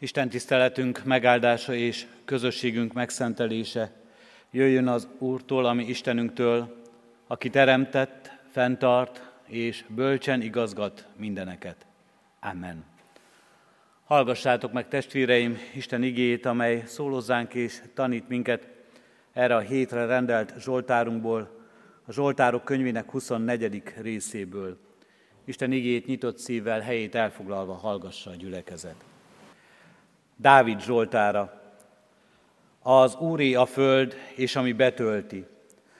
Isten tiszteletünk megáldása és közösségünk megszentelése jöjjön az Úrtól, ami Istenünktől, aki teremtett, fenntart és bölcsen igazgat mindeneket. Amen. Hallgassátok meg, testvéreim, Isten igét, amely szólózzánk és tanít minket erre a hétre rendelt Zsoltárunkból, a Zsoltárok könyvének 24. részéből. Isten igét nyitott szívvel, helyét elfoglalva hallgassa a gyülekezet. Dávid Zsoltára. Az Úri a föld, és ami betölti,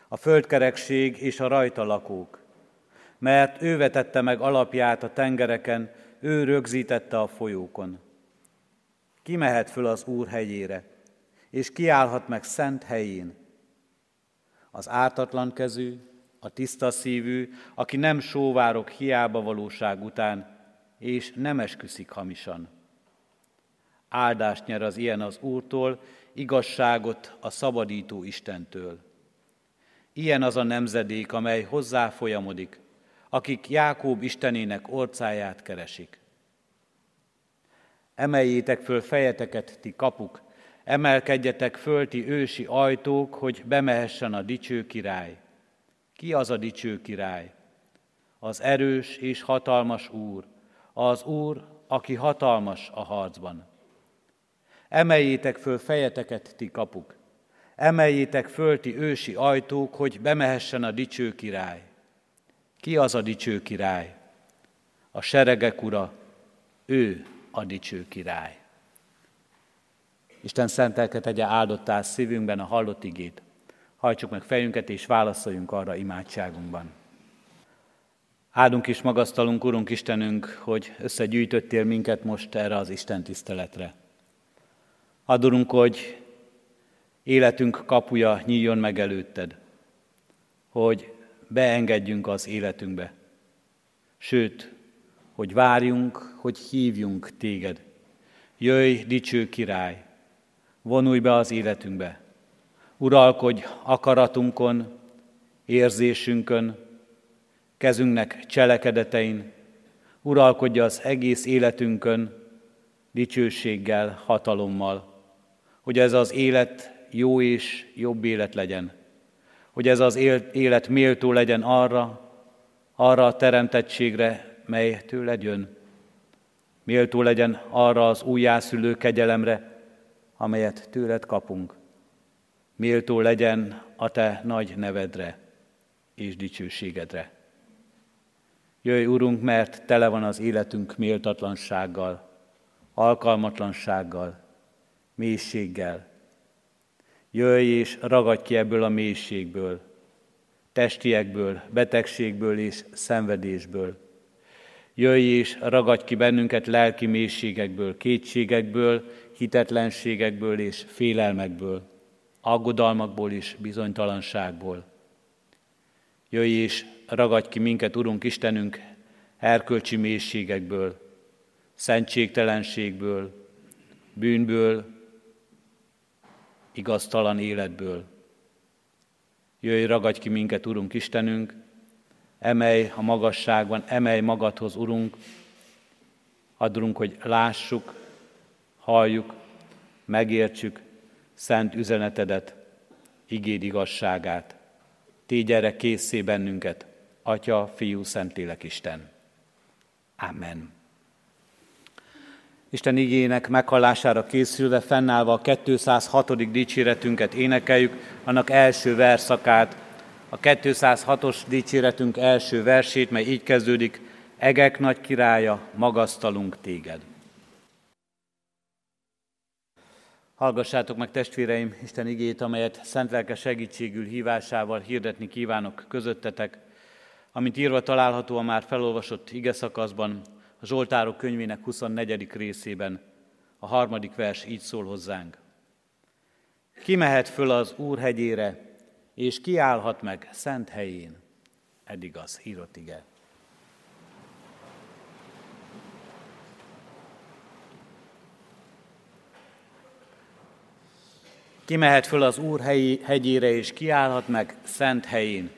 a földkerekség és a rajta lakók. Mert ő vetette meg alapját a tengereken, ő rögzítette a folyókon. Ki mehet föl az Úr hegyére, és kiállhat meg szent helyén? Az ártatlan kezű, a tiszta szívű, aki nem sóvárok hiába valóság után, és nem esküszik hamisan Áldást nyer az ilyen az Úrtól, igazságot a szabadító Istentől. Ilyen az a nemzedék, amely hozzá folyamodik, akik Jákób Istenének orcáját keresik. Emeljétek föl fejeteket, ti kapuk, emelkedjetek föl, ti ősi ajtók, hogy bemehessen a dicső király. Ki az a dicső király? Az erős és hatalmas Úr, az Úr, aki hatalmas a harcban. Emeljétek föl fejeteket, ti kapuk, emeljétek föl, ti ősi ajtók, hogy bemehessen a dicső király. Ki az a dicső király? A seregek ura, ő a dicső király. Isten szentelke tegye áldottá szívünkben a hallott igét. Hajtsuk meg fejünket és válaszoljunk arra imádságunkban. Áldunk is magasztalunk, Urunk Istenünk, hogy összegyűjtöttél minket most erre az Isten tiszteletre. Adorunk, hogy életünk kapuja nyíljon meg előtted, hogy beengedjünk az életünkbe. Sőt, hogy várjunk, hogy hívjunk téged. Jöjj, dicső király, vonulj be az életünkbe. Uralkodj akaratunkon, érzésünkön, kezünknek cselekedetein, uralkodj az egész életünkön, dicsőséggel, hatalommal, hogy ez az élet jó és jobb élet legyen, hogy ez az élet méltó legyen arra, arra a teremtettségre, mely tőled jön. Méltó legyen arra az újjászülő kegyelemre, amelyet tőled kapunk. Méltó legyen a te nagy nevedre és dicsőségedre. Jöjj, Urunk, mert tele van az életünk méltatlansággal, alkalmatlansággal, mélységgel. Jöjj és ragadj ki ebből a mélységből, testiekből, betegségből és szenvedésből. Jöjj és ragadj ki bennünket lelki mélységekből, kétségekből, hitetlenségekből és félelmekből, aggodalmakból és bizonytalanságból. Jöjj és ragadj ki minket, Urunk Istenünk, erkölcsi mélységekből, szentségtelenségből, bűnből, igaztalan életből. Jöjj, ragadj ki minket, Urunk Istenünk, emelj a magasságban, emelj magadhoz, Urunk, adunk, hogy lássuk, halljuk, megértsük szent üzenetedet, igéd igazságát. Tégy erre készé bennünket, Atya, Fiú, Szentlélek Isten. Amen. Isten igének meghallására készülve, fennállva a 206. dicséretünket énekeljük, annak első verszakát, a 206-os dicséretünk első versét, mely így kezdődik, Egek nagy királya, magasztalunk téged. Hallgassátok meg testvéreim Isten igét, amelyet szent lelke segítségül hívásával hirdetni kívánok közöttetek, amint írva található a már felolvasott ige a Zsoltárok könyvének 24. részében a harmadik vers így szól hozzánk. Ki mehet föl az Úr hegyére, és kiállhat meg szent helyén. Eddig az írott ige. Ki mehet föl az Úr hegyére, és kiállhat meg szent helyén.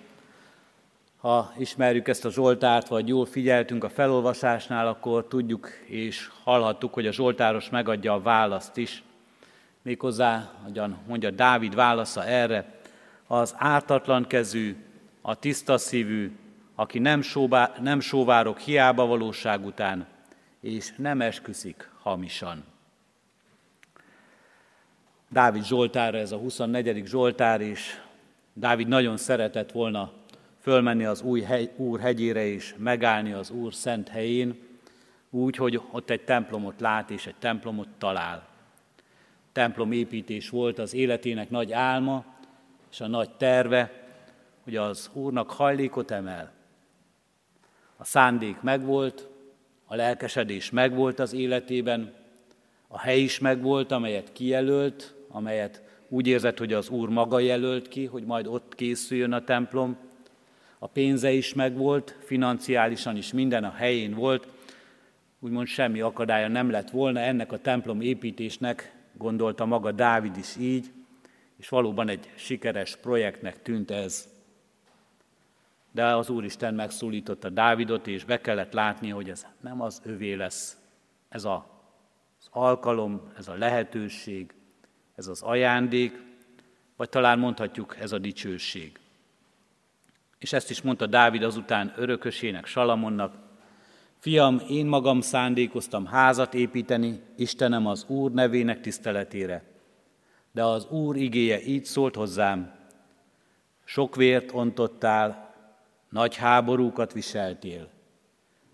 Ha ismerjük ezt a Zsoltárt, vagy jól figyeltünk a felolvasásnál, akkor tudjuk és hallhattuk, hogy a Zsoltáros megadja a választ is. Méghozzá, hogyan mondja Dávid válasza erre, az ártatlan kezű, a tiszta szívű, aki nem, sóbá, nem sóvárok hiába valóság után, és nem esküszik hamisan. Dávid Zsoltára ez a 24. Zsoltár, és Dávid nagyon szeretett volna fölmenni az új hegy, Úr hegyére és megállni az Úr szent helyén, úgy, hogy ott egy templomot lát és egy templomot talál. Templom építés volt az életének nagy álma és a nagy terve, hogy az Úrnak hajlékot emel. A szándék megvolt, a lelkesedés megvolt az életében, a hely is megvolt, amelyet kijelölt, amelyet úgy érzett, hogy az Úr maga jelölt ki, hogy majd ott készüljön a templom. A pénze is megvolt, financiálisan is minden a helyén volt, úgymond semmi akadálya nem lett volna ennek a templom építésnek, gondolta maga Dávid is így, és valóban egy sikeres projektnek tűnt ez. De az Úristen megszólította Dávidot, és be kellett látni, hogy ez nem az övé lesz. Ez a, az alkalom, ez a lehetőség, ez az ajándék, vagy talán mondhatjuk ez a dicsőség. És ezt is mondta Dávid azután örökösének, Salamonnak, Fiam, én magam szándékoztam házat építeni, Istenem az Úr nevének tiszteletére. De az Úr igéje így szólt hozzám, sok vért ontottál, nagy háborúkat viseltél.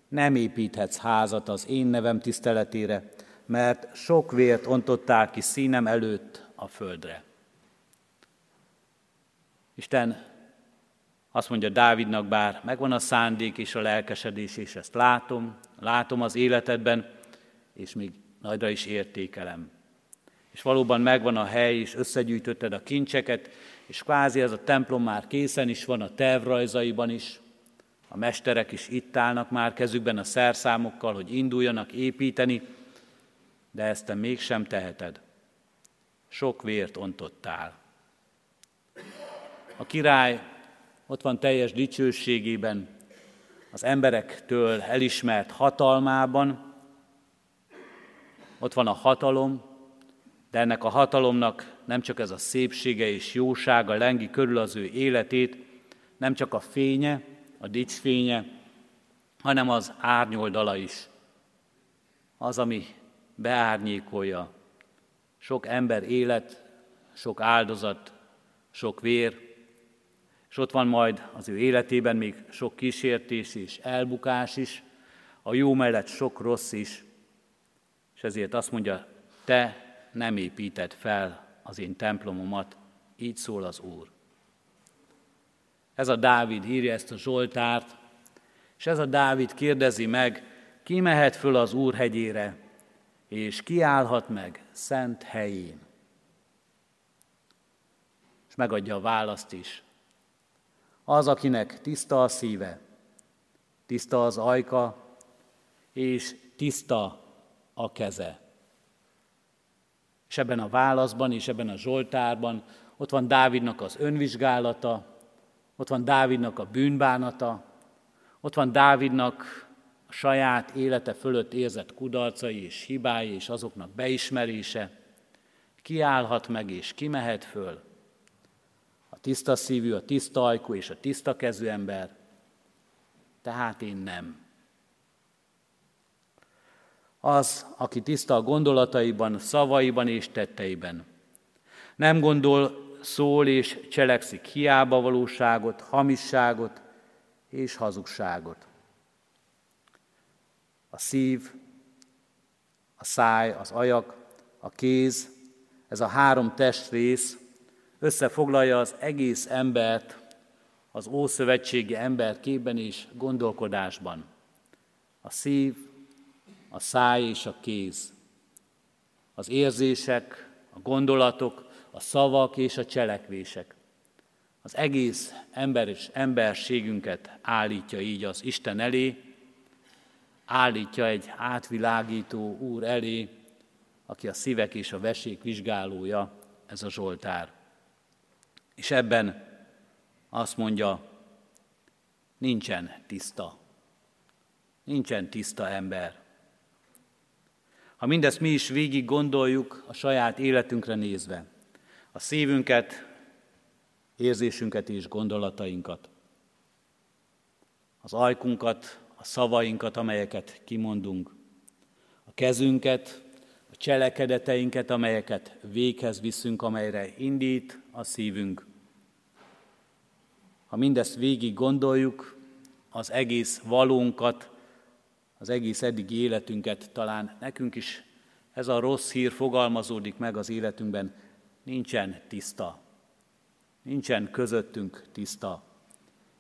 Nem építhetsz házat az én nevem tiszteletére, mert sok vért ontottál ki színem előtt a földre. Isten azt mondja Dávidnak, bár megvan a szándék és a lelkesedés, és ezt látom, látom az életedben, és még nagyra is értékelem. És valóban megvan a hely, és összegyűjtötted a kincseket, és kvázi ez a templom már készen is van a tervrajzaiban is, a mesterek is itt állnak már kezükben a szerszámokkal, hogy induljanak építeni, de ezt te mégsem teheted. Sok vért ontottál. A király ott van teljes dicsőségében, az emberektől elismert hatalmában, ott van a hatalom, de ennek a hatalomnak nem csak ez a szépsége és jósága lengi körül az ő életét, nem csak a fénye, a dicsfénye, hanem az árnyoldala is. Az, ami beárnyékolja sok ember élet, sok áldozat, sok vér, és ott van majd az ő életében még sok kísértés és elbukás is, a jó mellett sok rossz is, és ezért azt mondja, te nem építed fel az én templomomat, így szól az Úr. Ez a Dávid írja ezt a Zsoltárt, és ez a Dávid kérdezi meg, ki mehet föl az Úr hegyére, és kiállhat meg szent helyén. És megadja a választ is. Az, akinek tiszta a szíve, tiszta az ajka, és tiszta a keze. És ebben a válaszban és ebben a Zsoltárban ott van Dávidnak az önvizsgálata, ott van Dávidnak a bűnbánata, ott van Dávidnak a saját élete fölött érzett kudarcai és hibái és azoknak beismerése, kiállhat meg és kimehet föl. Tiszta szívű, a tiszta ajkú és a tiszta kezű ember, tehát én nem. Az, aki tiszta a gondolataiban, szavaiban és tetteiben. Nem gondol, szól és cselekszik hiába valóságot, hamisságot és hazugságot a szív, a száj, az ajak, a kéz, ez a három testrész összefoglalja az egész embert az ószövetségi ember képben és gondolkodásban. A szív, a száj és a kéz. Az érzések, a gondolatok, a szavak és a cselekvések. Az egész ember és emberségünket állítja így az Isten elé, állítja egy átvilágító úr elé, aki a szívek és a vesék vizsgálója, ez a Zsoltár. És ebben azt mondja, nincsen tiszta. Nincsen tiszta ember. Ha mindezt mi is végig gondoljuk a saját életünkre nézve, a szívünket, érzésünket és gondolatainkat, az ajkunkat, a szavainkat, amelyeket kimondunk, a kezünket, a cselekedeteinket, amelyeket véghez viszünk, amelyre indít a szívünk. Ha mindezt végig gondoljuk, az egész valónkat, az egész eddigi életünket, talán nekünk is ez a rossz hír fogalmazódik meg az életünkben, nincsen tiszta. Nincsen közöttünk tiszta.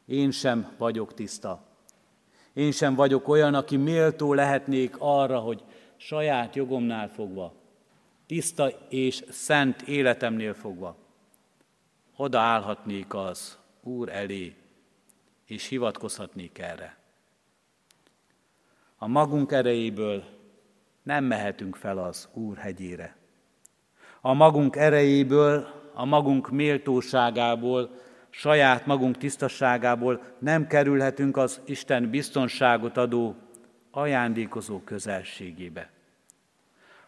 Én sem vagyok tiszta. Én sem vagyok olyan, aki méltó lehetnék arra, hogy saját jogomnál fogva, tiszta és szent életemnél fogva, odaállhatnék az Úr elé, és hivatkozhatnék erre. A magunk erejéből nem mehetünk fel az Úr hegyére. A magunk erejéből, a magunk méltóságából, saját magunk tisztaságából nem kerülhetünk az Isten biztonságot adó, ajándékozó közelségébe.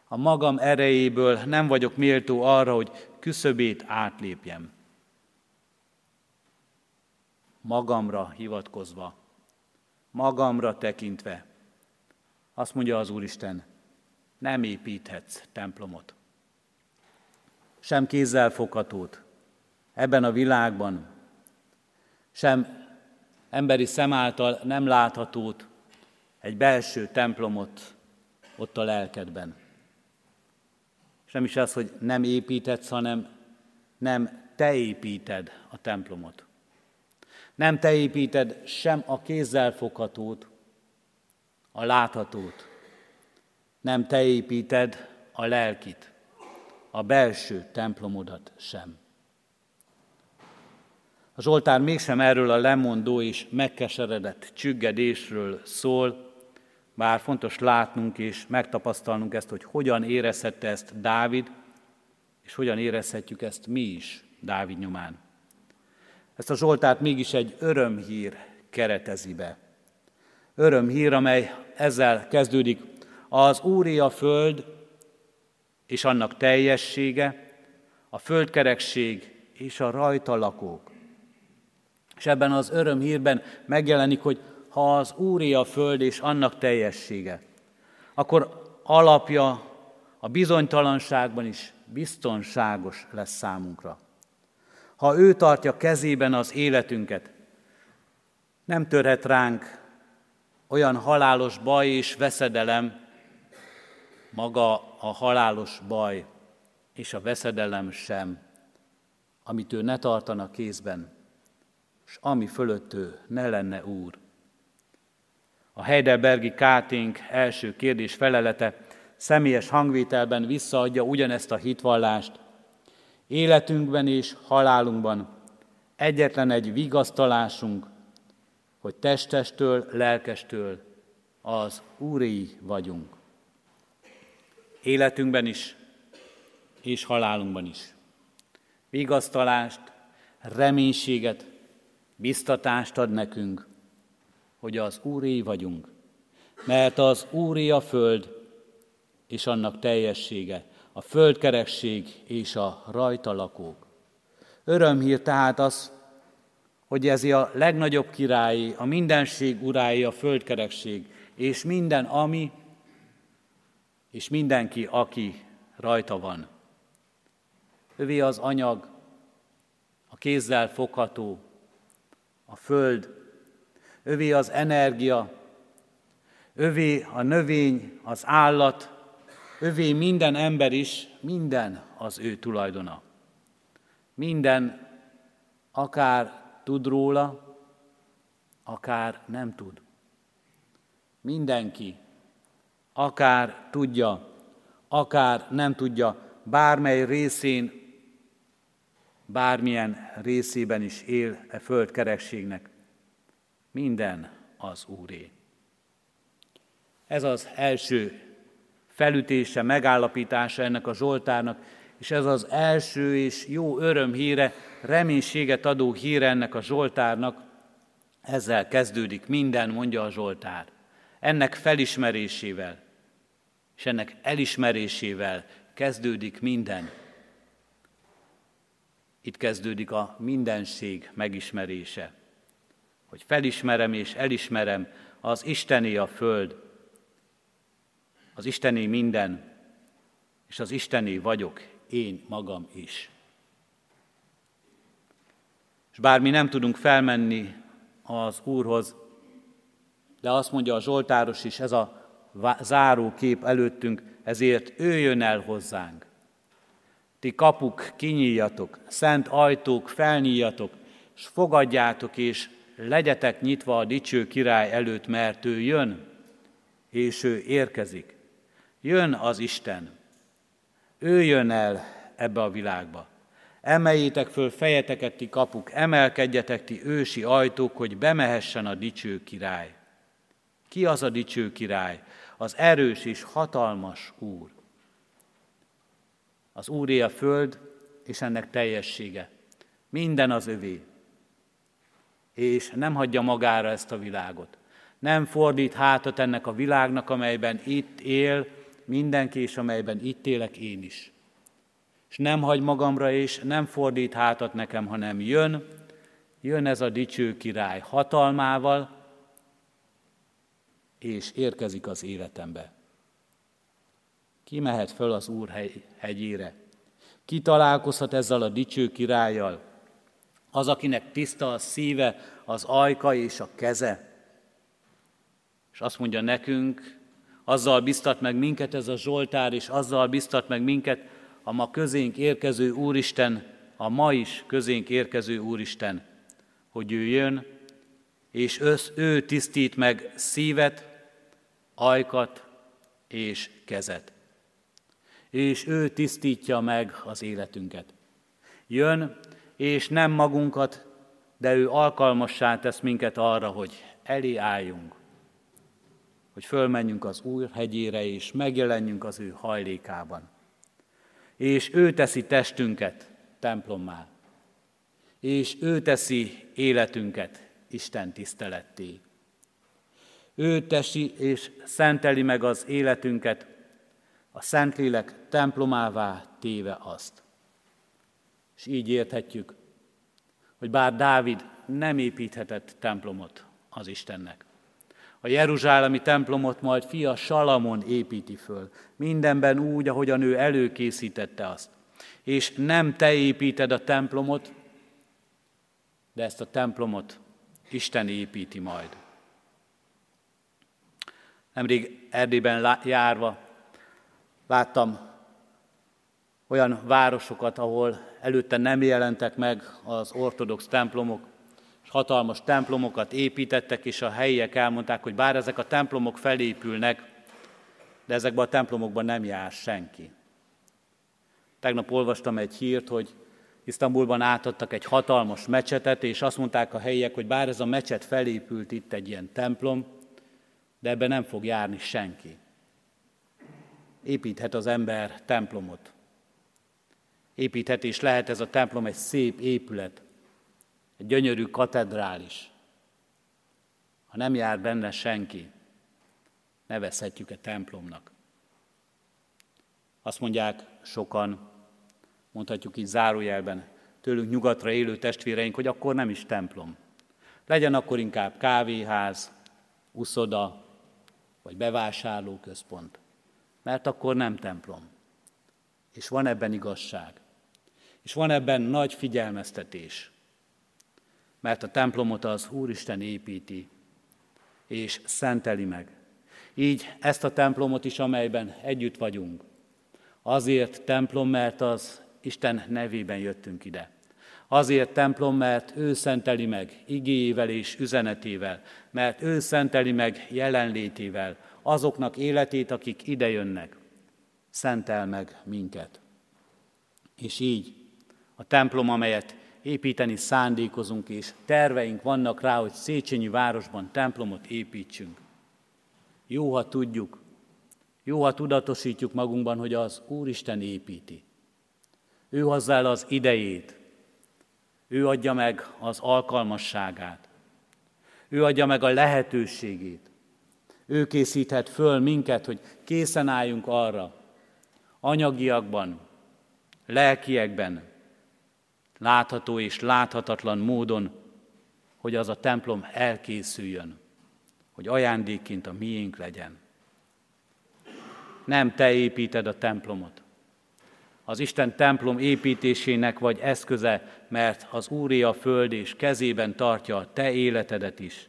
A magam erejéből nem vagyok méltó arra, hogy küszöbét átlépjem. Magamra hivatkozva, magamra tekintve, azt mondja az Úristen, nem építhetsz templomot. Sem kézzel foghatót ebben a világban, sem emberi szem által nem láthatót, egy belső templomot ott a lelkedben. És nem is az, hogy nem építetsz, hanem nem te építed a templomot. Nem te építed sem a kézzel foghatót, a láthatót. Nem te építed a lelkit, a belső templomodat sem. A Zsoltár mégsem erről a lemondó és megkeseredett csüggedésről szól, bár fontos látnunk és megtapasztalnunk ezt, hogy hogyan érezhette ezt Dávid, és hogyan érezhetjük ezt mi is Dávid nyomán. Ezt a Zsoltát mégis egy örömhír keretezi be. Örömhír, amely ezzel kezdődik. Az Úri a föld és annak teljessége, a földkerekség és a rajta lakók. És ebben az örömhírben megjelenik, hogy ha az Úri a föld és annak teljessége, akkor alapja a bizonytalanságban is biztonságos lesz számunkra. Ha ő tartja kezében az életünket, nem törhet ránk olyan halálos baj és veszedelem, maga a halálos baj és a veszedelem sem, amit ő ne tartana kézben, és ami fölött ő ne lenne úr. A Heidelbergi Káténk első kérdés felelete személyes hangvételben visszaadja ugyanezt a hitvallást. Életünkben és halálunkban egyetlen egy vigasztalásunk, hogy testestől, lelkestől az Úri vagyunk. Életünkben is, és halálunkban is. Vigasztalást, reménységet, biztatást ad nekünk, hogy az Úré vagyunk, mert az Úré a föld és annak teljessége, a földkerekség és a rajta lakók. Örömhír tehát az, hogy ez a legnagyobb királyi, a mindenség urái, a földkerekség, és minden, ami, és mindenki, aki rajta van. Övé az anyag, a kézzel fogható, a föld, övé az energia, övé a növény, az állat, övé minden ember is, minden az ő tulajdona. Minden, akár tud róla, akár nem tud. Mindenki, akár tudja, akár nem tudja, bármely részén, bármilyen részében is él e földkerekségnek, minden az Úré. Ez az első felütése, megállapítása ennek a Zsoltárnak, és ez az első és jó örömhíre, reménységet adó híre ennek a Zsoltárnak, Ezzel kezdődik minden, mondja a Zsoltár. Ennek felismerésével és ennek elismerésével kezdődik minden. Itt kezdődik a mindenség megismerése. Hogy felismerem és elismerem, az Istené a föld, az Istené minden, és az Istené vagyok én magam is. És bár mi nem tudunk felmenni az Úrhoz, de azt mondja a Zsoltáros is, ez a záró kép előttünk, ezért ő jön el hozzánk. Ti kapuk kinyíljatok, szent ajtók felnyíljatok, és fogadjátok, és legyetek nyitva a dicső király előtt, mert ő jön, és ő érkezik. Jön az Isten. Ő jön el ebbe a világba. Emeljétek föl fejeteket, ti kapuk, emelkedjetek ti ősi ajtók, hogy bemehessen a dicső király. Ki az a dicső király? Az erős és hatalmas Úr. Az Úré a föld és ennek teljessége. Minden az övé. És nem hagyja magára ezt a világot. Nem fordít hátat ennek a világnak, amelyben itt él mindenki, és amelyben itt élek én is. És nem hagy magamra, és nem fordít hátat nekem, hanem jön, jön ez a dicső király hatalmával, és érkezik az életembe. Ki mehet föl az Úr hegyére? Ki találkozhat ezzel a dicső királlyal? Az, akinek tiszta a szíve, az ajka és a keze. És azt mondja nekünk, azzal biztat meg minket ez a Zsoltár, és azzal biztat meg minket a ma közénk érkező Úristen, a ma is közénk érkező Úristen, hogy ő jön, és össz, ő tisztít meg szívet, ajkat és kezet. És ő tisztítja meg az életünket. Jön, és nem magunkat, de ő alkalmassá tesz minket arra, hogy elé álljunk, hogy fölmenjünk az Úr hegyére, és megjelenjünk az ő hajlékában. És ő teszi testünket templommá, és ő teszi életünket Isten tiszteletté. Ő tesi és szenteli meg az életünket, a Szentlélek templomává téve azt. És így érthetjük, hogy bár Dávid nem építhetett templomot az Istennek. A Jeruzsálemi templomot majd fia Salamon építi föl, mindenben úgy, ahogyan ő előkészítette azt. És nem te építed a templomot, de ezt a templomot Isten építi majd. Nemrég Erdélyben járva láttam olyan városokat, ahol előtte nem jelentek meg az ortodox templomok, és hatalmas templomokat építettek, és a helyiek elmondták, hogy bár ezek a templomok felépülnek, de ezekben a templomokban nem jár senki. Tegnap olvastam egy hírt, hogy Isztambulban átadtak egy hatalmas mecsetet, és azt mondták a helyiek, hogy bár ez a mecset felépült itt egy ilyen templom, de ebben nem fog járni senki. Építhet az ember templomot. Építhet és lehet ez a templom egy szép épület, egy gyönyörű katedrális. Ha nem jár benne senki, nevezhetjük-e templomnak. Azt mondják sokan, mondhatjuk így zárójelben, tőlünk nyugatra élő testvéreink, hogy akkor nem is templom. Legyen akkor inkább kávéház, uszoda, vagy bevásárlóközpont, mert akkor nem templom. És van ebben igazság. És van ebben nagy figyelmeztetés. Mert a templomot az Úristen építi, és szenteli meg. Így ezt a templomot is, amelyben együtt vagyunk. Azért templom, mert az Isten nevében jöttünk ide. Azért templom, mert ő szenteli meg igéjével és üzenetével, mert ő szenteli meg jelenlétével azoknak életét, akik idejönnek. Szentel meg minket. És így a templom, amelyet építeni szándékozunk, és terveink vannak rá, hogy Széchenyi városban templomot építsünk. Jó, ha tudjuk, jó, ha tudatosítjuk magunkban, hogy az Úristen építi. Ő hozzá el az idejét, ő adja meg az alkalmasságát. Ő adja meg a lehetőségét. Ő készíthet föl minket, hogy készen álljunk arra, anyagiakban, lelkiekben, látható és láthatatlan módon, hogy az a templom elkészüljön, hogy ajándékként a miénk legyen. Nem te építed a templomot. Az Isten templom építésének vagy eszköze, mert az Úré a föld és kezében tartja a te életedet is.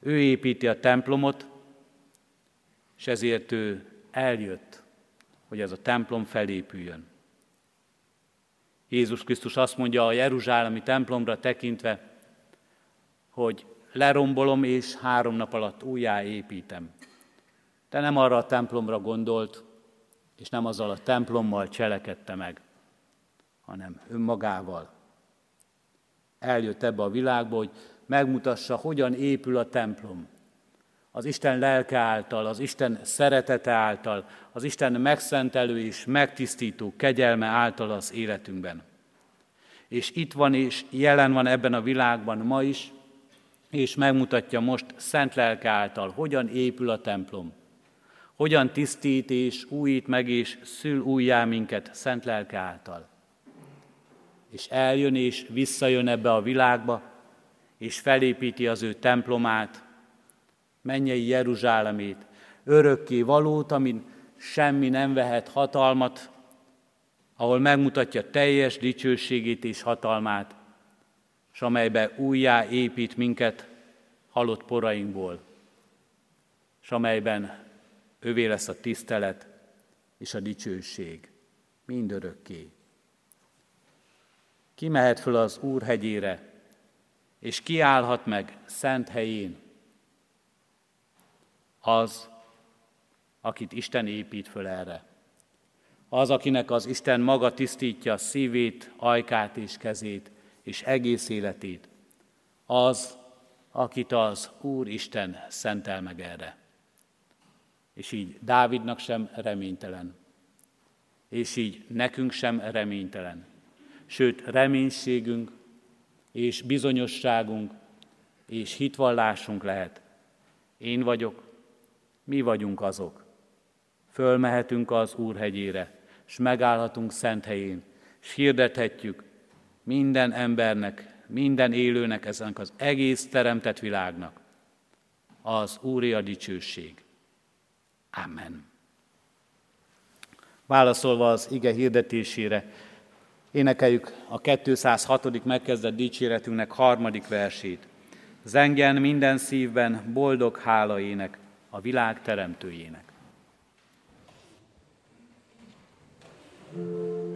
Ő építi a templomot, és ezért ő eljött, hogy ez a templom felépüljön. Jézus Krisztus azt mondja a Jeruzsálemi templomra tekintve, hogy lerombolom és három nap alatt újjáépítem. De nem arra a templomra gondolt, és nem azzal a templommal cselekedte meg, hanem önmagával. Eljött ebbe a világba, hogy megmutassa, hogyan épül a templom. Az Isten lelke által, az Isten szeretete által, az Isten megszentelő és megtisztító kegyelme által az életünkben. És itt van és jelen van ebben a világban ma is, és megmutatja most szent lelke által, hogyan épül a templom hogyan tisztít és újít meg és szül újjá minket szent lelke által. És eljön és visszajön ebbe a világba, és felépíti az ő templomát, mennyei Jeruzsálemét, örökké valót, amin semmi nem vehet hatalmat, ahol megmutatja teljes dicsőségét és hatalmát, és amelybe újjá épít minket halott porainkból, és amelyben Ővé lesz a tisztelet és a dicsőség mindörökké. Ki mehet föl az Úr hegyére, és kiállhat meg szent helyén? Az, akit Isten épít föl erre. Az, akinek az Isten maga tisztítja szívét, ajkát és kezét, és egész életét. Az, akit az Úr Isten szentel meg erre. És így Dávidnak sem reménytelen. És így nekünk sem reménytelen. Sőt, reménységünk és bizonyosságunk és hitvallásunk lehet. Én vagyok, mi vagyunk azok. Fölmehetünk az Úr hegyére, és megállhatunk szent helyén, és hirdethetjük minden embernek, minden élőnek, ezen az egész teremtett világnak. Az Úri a dicsőség. Amen. Válaszolva az ige hirdetésére, énekeljük a 206. megkezdett dicséretünknek harmadik versét. Zengen minden szívben boldog hálaének a világ teremtőjének. thank you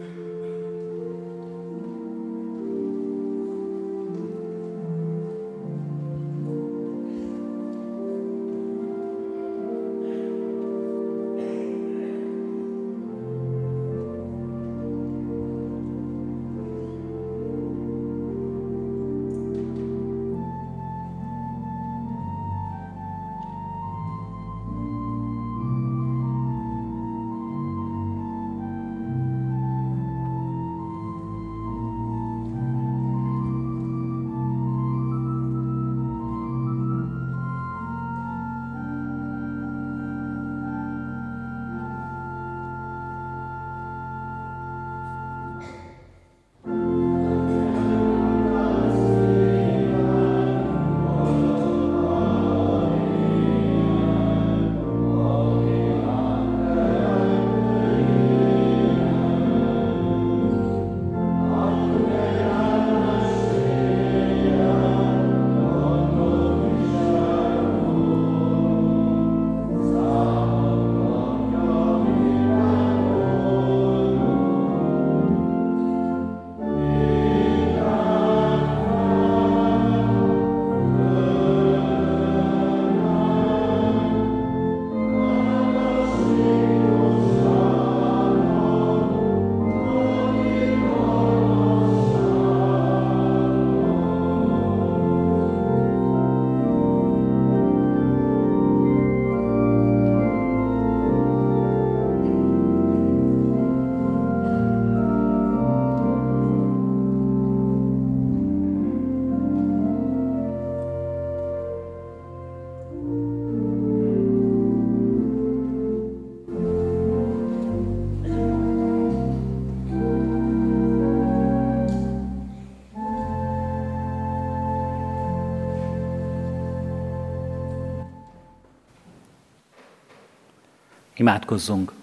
Imádkozzunk!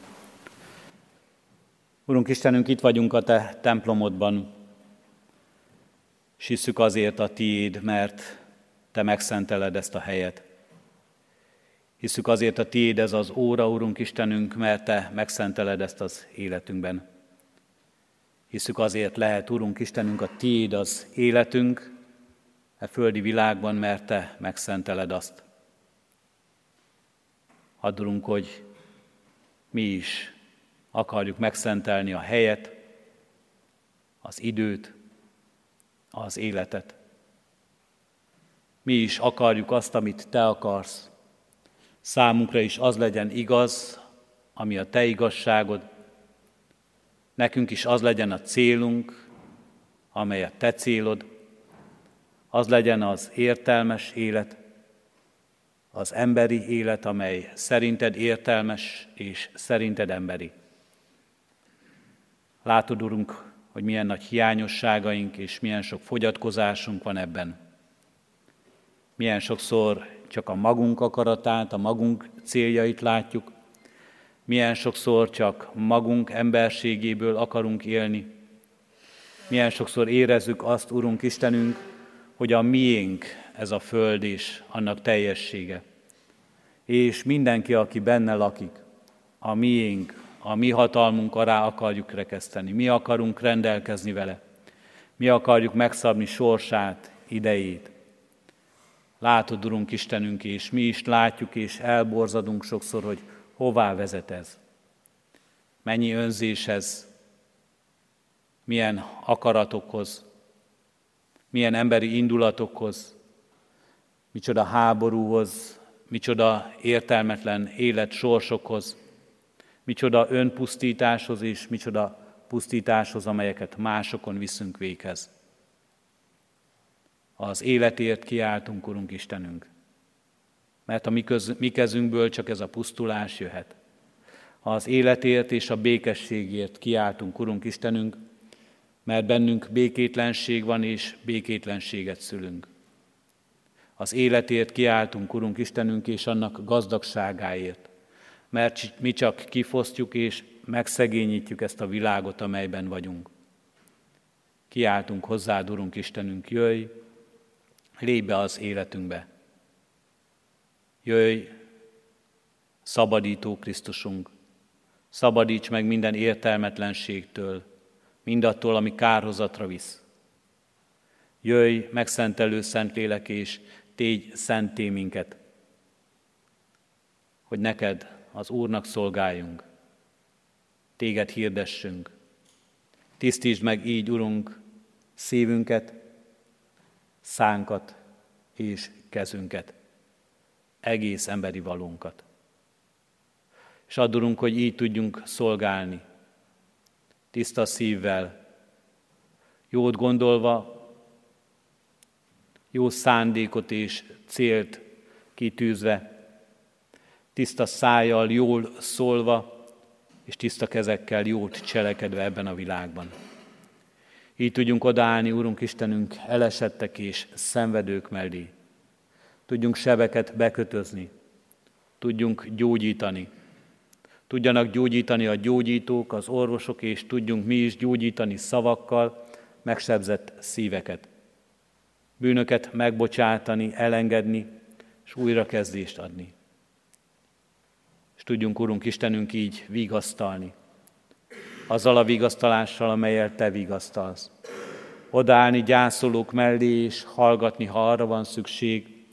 Urunk Istenünk, itt vagyunk a Te templomodban, és hiszük azért a Tiéd, mert Te megszenteled ezt a helyet. Hiszük azért a Tiéd ez az óra, Urunk Istenünk, mert Te megszenteled ezt az életünkben. Hiszük azért lehet, Urunk Istenünk, a Tiéd az életünk, e földi világban, mert Te megszenteled azt. Addulunk, hogy mi is akarjuk megszentelni a helyet, az időt, az életet. Mi is akarjuk azt, amit Te akarsz. Számunkra is az legyen igaz, ami a Te igazságod. Nekünk is az legyen a célunk, amely a Te célod. Az legyen az értelmes élet, az emberi élet, amely szerinted értelmes és szerinted emberi. Látod, Urunk, hogy milyen nagy hiányosságaink és milyen sok fogyatkozásunk van ebben. Milyen sokszor csak a magunk akaratát, a magunk céljait látjuk, milyen sokszor csak magunk emberségéből akarunk élni, milyen sokszor érezzük azt, Urunk Istenünk, hogy a miénk ez a föld és annak teljessége. És mindenki, aki benne lakik, a miénk, a mi hatalmunk alá akarjuk rekeszteni. Mi akarunk rendelkezni vele. Mi akarjuk megszabni sorsát, idejét. Látod, Urunk Istenünk, és mi is látjuk, és elborzadunk sokszor, hogy hová vezet ez. Mennyi önzéshez, milyen akaratokhoz, milyen emberi indulatokhoz, micsoda háborúhoz, micsoda értelmetlen élet sorsokhoz, micsoda önpusztításhoz és micsoda pusztításhoz, amelyeket másokon viszünk véghez. Az életért kiáltunk, Urunk Istenünk, mert a mi, köz, mi kezünkből csak ez a pusztulás jöhet. Az életért és a békességért kiáltunk, Urunk Istenünk, mert bennünk békétlenség van, és békétlenséget szülünk. Az életért kiáltunk, Urunk Istenünk, és annak gazdagságáért, mert mi csak kifosztjuk és megszegényítjük ezt a világot, amelyben vagyunk. Kiáltunk hozzá, Urunk Istenünk, jöjj, lépj be az életünkbe. Jöjj, szabadító Krisztusunk, szabadíts meg minden értelmetlenségtől, mindattól, ami kárhozatra visz. Jöjj, megszentelő Szentlélek, és tégy szenté minket, hogy neked az Úrnak szolgáljunk, téged hirdessünk. Tisztítsd meg így, Urunk, szívünket, szánkat és kezünket, egész emberi valónkat. És add, Urunk, hogy így tudjunk szolgálni, tiszta szívvel, jót gondolva, jó szándékot és célt kitűzve, tiszta szájjal, jól szólva, és tiszta kezekkel jót cselekedve ebben a világban. Így tudjunk odaállni, Úrunk Istenünk, elesettek és szenvedők mellé. Tudjunk sebeket bekötözni, tudjunk gyógyítani. Tudjanak gyógyítani a gyógyítók, az orvosok, és tudjunk mi is gyógyítani szavakkal megsebzett szíveket. Bűnöket megbocsátani, elengedni, és újrakezdést adni tudjunk, Urunk Istenünk, így vigasztalni. Azzal a vigasztalással, amelyel Te vigasztalsz. Odállni gyászolók mellé, és hallgatni, ha arra van szükség,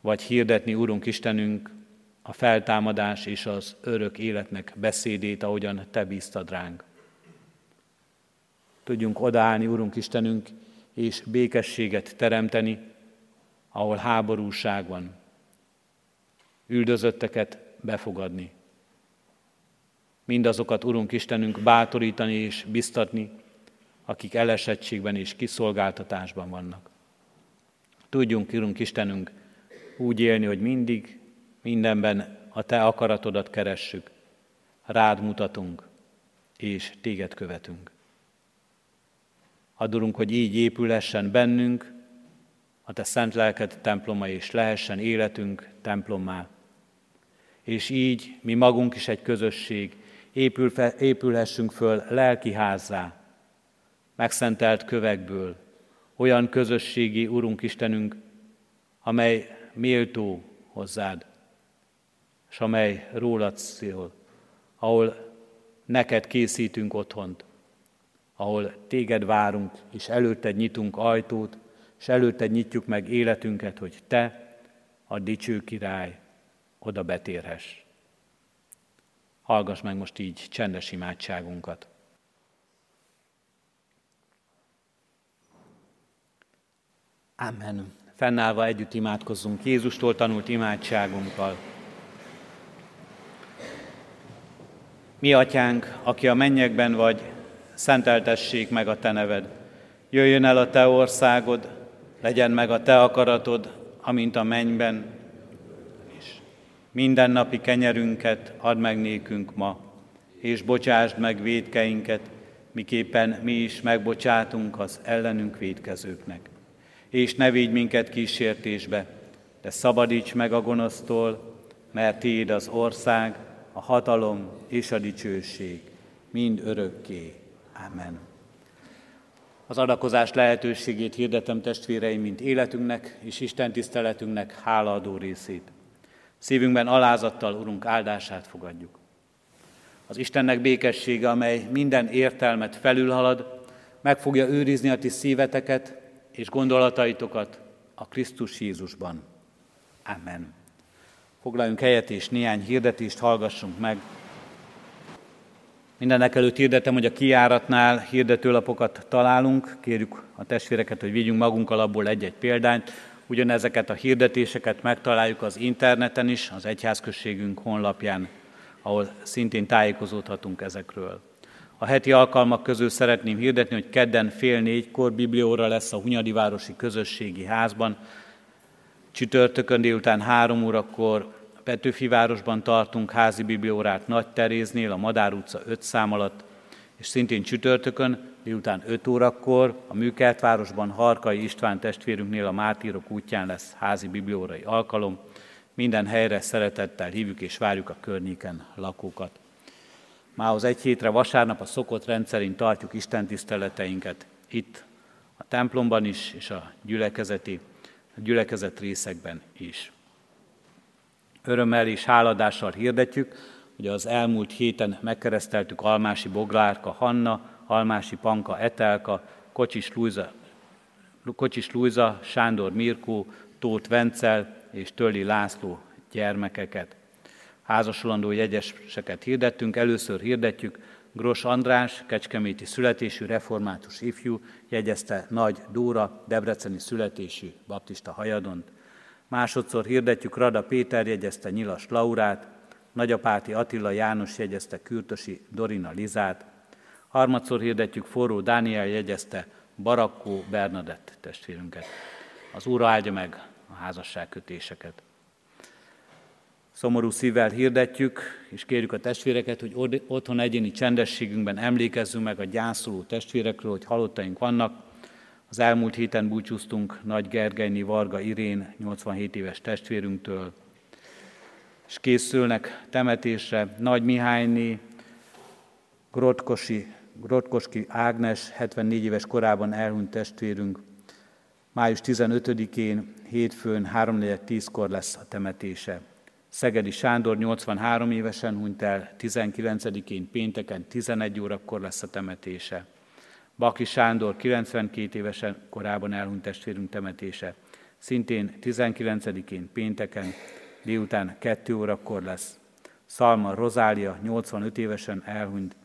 vagy hirdetni, Urunk Istenünk, a feltámadás és az örök életnek beszédét, ahogyan Te bíztad ránk. Tudjunk odállni, Urunk Istenünk, és békességet teremteni, ahol háborúság van. Üldözötteket befogadni. Mindazokat, Urunk Istenünk, bátorítani és biztatni, akik elesettségben és kiszolgáltatásban vannak. Tudjunk, Urunk Istenünk, úgy élni, hogy mindig, mindenben a Te akaratodat keressük, rád mutatunk, és Téged követünk. Adurunk, hogy így épülessen bennünk a Te szent lelked temploma, és lehessen életünk templommá, és így mi magunk is egy közösség, épül épülhessünk föl lelki házzá, megszentelt kövekből, olyan közösségi Urunk Istenünk, amely méltó hozzád, és amely rólad szól, ahol neked készítünk otthont, ahol téged várunk, és előtted nyitunk ajtót, és előtted nyitjuk meg életünket, hogy te, a dicső király, oda betérhess. Hallgass meg most így csendes imádságunkat. Amen. Fennállva együtt imádkozzunk Jézustól tanult imádságunkkal. Mi, atyánk, aki a mennyekben vagy, szenteltessék meg a te neved. Jöjjön el a te országod, legyen meg a te akaratod, amint a mennyben, és mindennapi kenyerünket add meg nékünk ma, és bocsásd meg védkeinket, miképpen mi is megbocsátunk az ellenünk védkezőknek. És ne védj minket kísértésbe, de szabadíts meg a gonosztól, mert Tiéd az ország, a hatalom és a dicsőség, mind örökké. Amen. Az adakozás lehetőségét hirdetem testvéreim, mint életünknek és Isten tiszteletünknek hálaadó részét. Szívünkben alázattal, Urunk, áldását fogadjuk. Az Istennek békessége, amely minden értelmet felülhalad, meg fogja őrizni a ti szíveteket és gondolataitokat a Krisztus Jézusban. Amen. Foglaljunk helyet és néhány hirdetést hallgassunk meg. Mindenek előtt hirdetem, hogy a kiáratnál hirdetőlapokat találunk. Kérjük a testvéreket, hogy vigyünk magunkkal abból egy-egy példányt. Ugyanezeket a hirdetéseket megtaláljuk az interneten is, az egyházközségünk honlapján, ahol szintén tájékozódhatunk ezekről. A heti alkalmak közül szeretném hirdetni, hogy kedden fél négykor biblióra lesz a Hunyadivárosi Közösségi Házban, Csütörtökön délután három órakor Petőfi városban tartunk házi bibliórát Nagy Teréznél, a Madár utca 5 szám alatt, és szintén csütörtökön délután 5 órakor a Műkertvárosban Harkai István testvérünknél a Mártírok útján lesz házi bibliórai alkalom. Minden helyre szeretettel hívjuk és várjuk a környéken lakókat. Mához egy hétre vasárnap a szokott rendszerint tartjuk Isten tiszteleteinket itt a templomban is, és a gyülekezeti a gyülekezet részekben is. Örömmel és háladással hirdetjük, hogy az elmúlt héten megkereszteltük Almási Boglárka Hanna, Almási Panka Etelka, Kocsis Lújza, Kocsis Lújza, Sándor Mirkó, Tóth Vencel és Tölli László gyermekeket. Házasolandó jegyeseket hirdettünk, először hirdetjük, Gros András, kecskeméti születésű református ifjú, jegyezte Nagy Dóra, debreceni születésű baptista hajadont. Másodszor hirdetjük Rada Péter, jegyezte Nyilas Laurát, Nagyapáti Attila János jegyezte Kürtösi Dorina Lizát. Harmadszor hirdetjük Forró Dániel jegyezte Barakkó Bernadett testvérünket. Az Úr áldja meg a házasságkötéseket. Szomorú szívvel hirdetjük, és kérjük a testvéreket, hogy otthon egyéni csendességünkben emlékezzünk meg a gyászoló testvérekről, hogy halottaink vannak. Az elmúlt héten búcsúztunk Nagy Gergelyni Varga Irén, 87 éves testvérünktől, és készülnek temetésre Nagy Mihályné, Grotkosi, Grotkoski Ágnes, 74 éves korában elhunyt testvérünk. Május 15-én, hétfőn 3.10-kor lesz a temetése. Szegedi Sándor 83 évesen hunyt el, 19-én pénteken 11 órakor lesz a temetése. Baki Sándor 92 évesen korában elhunyt testvérünk temetése. Szintén 19-én pénteken délután 2 órakor lesz. Szalma Rozália 85 évesen elhunyt.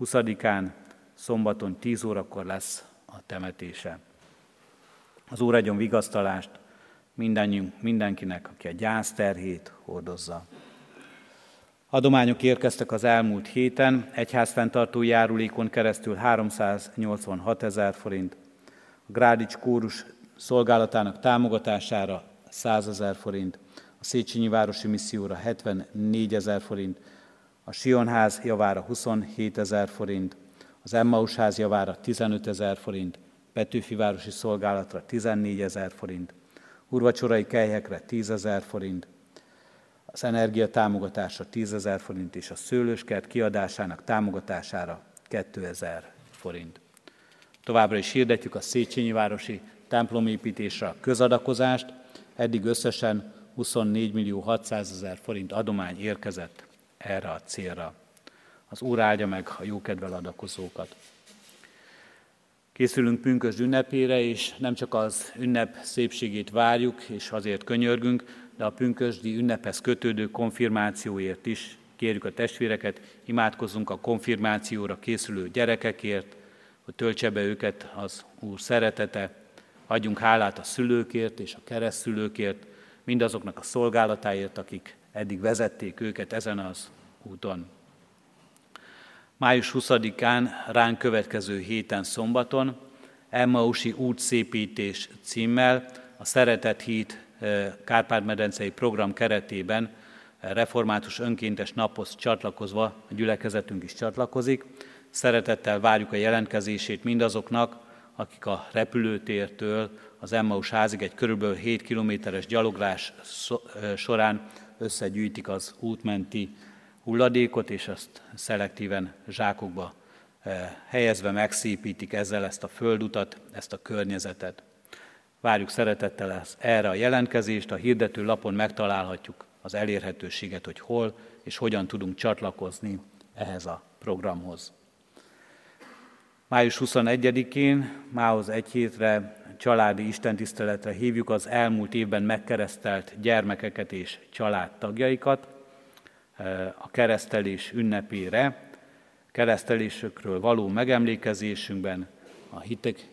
20-án szombaton 10 órakor lesz a temetése. Az Úr adjon vigasztalást mindannyiunk, mindenkinek, aki a gyászterhét hordozza. Adományok érkeztek az elmúlt héten, egyházfenntartó járulékon keresztül 386 ezer forint, a Grádics kórus szolgálatának támogatására 100 ezer forint, a Széchenyi Városi Misszióra 74 ezer forint, a Sionház javára 27 ezer forint, az Emmaus ház javára 15 ezer forint, Petőfi Városi Szolgálatra 14 ezer forint, urvacsorai kelyhekre 10 ezer forint, az energia támogatása 10 ezer forint és a szőlőskert kiadásának támogatására 2000 forint. Továbbra is hirdetjük a Széchenyi városi templomépítésre a közadakozást, eddig összesen 24 millió 600 ezer forint adomány érkezett erre a célra. Az Úr áldja meg a jókedvel adakozókat. Készülünk pünkös ünnepére, és nem csak az ünnep szépségét várjuk, és azért könyörgünk, de a pünkösdi ünnephez kötődő konfirmációért is kérjük a testvéreket, imádkozzunk a konfirmációra készülő gyerekekért, hogy töltse be őket az Úr szeretete, adjunk hálát a szülőkért és a keresztülőkért, mindazoknak a szolgálatáért, akik eddig vezették őket ezen az úton. Május 20-án ránk következő héten szombaton Emmausi útszépítés címmel a Szeretett Híd Kárpát-medencei program keretében református önkéntes naphoz csatlakozva a gyülekezetünk is csatlakozik. Szeretettel várjuk a jelentkezését mindazoknak, akik a repülőtértől az Emmaus házig egy körülbelül 7 kilométeres gyaloglás során összegyűjtik az útmenti hulladékot, és azt szelektíven zsákokba helyezve megszépítik ezzel ezt a földutat, ezt a környezetet. Várjuk szeretettel erre a jelentkezést, a hirdető lapon megtalálhatjuk az elérhetőséget, hogy hol és hogyan tudunk csatlakozni ehhez a programhoz. Május 21-én, mához egy hétre családi istentiszteletre hívjuk az elmúlt évben megkeresztelt gyermekeket és családtagjaikat a keresztelés ünnepére, keresztelésükről való megemlékezésünkben, a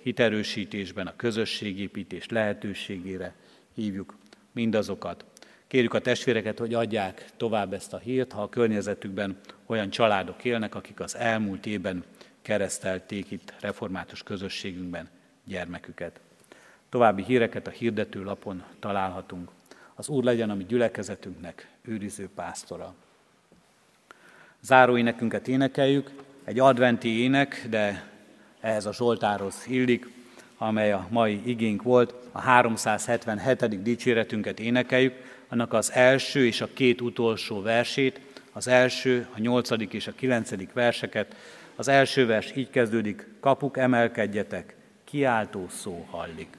hiterősítésben, a közösségépítés lehetőségére hívjuk mindazokat. Kérjük a testvéreket, hogy adják tovább ezt a hírt, ha a környezetükben olyan családok élnek, akik az elmúlt évben keresztelték itt református közösségünkben gyermeküket. További híreket a hirdető lapon találhatunk. Az Úr legyen a mi gyülekezetünknek őriző pásztora. Záró énekünket énekeljük, egy adventi ének, de ehhez a Zsoltárhoz illik, amely a mai igénk volt, a 377. dicséretünket énekeljük, annak az első és a két utolsó versét, az első, a nyolcadik és a kilencedik verseket. Az első vers így kezdődik, kapuk emelkedjetek, kiáltó szó hallik.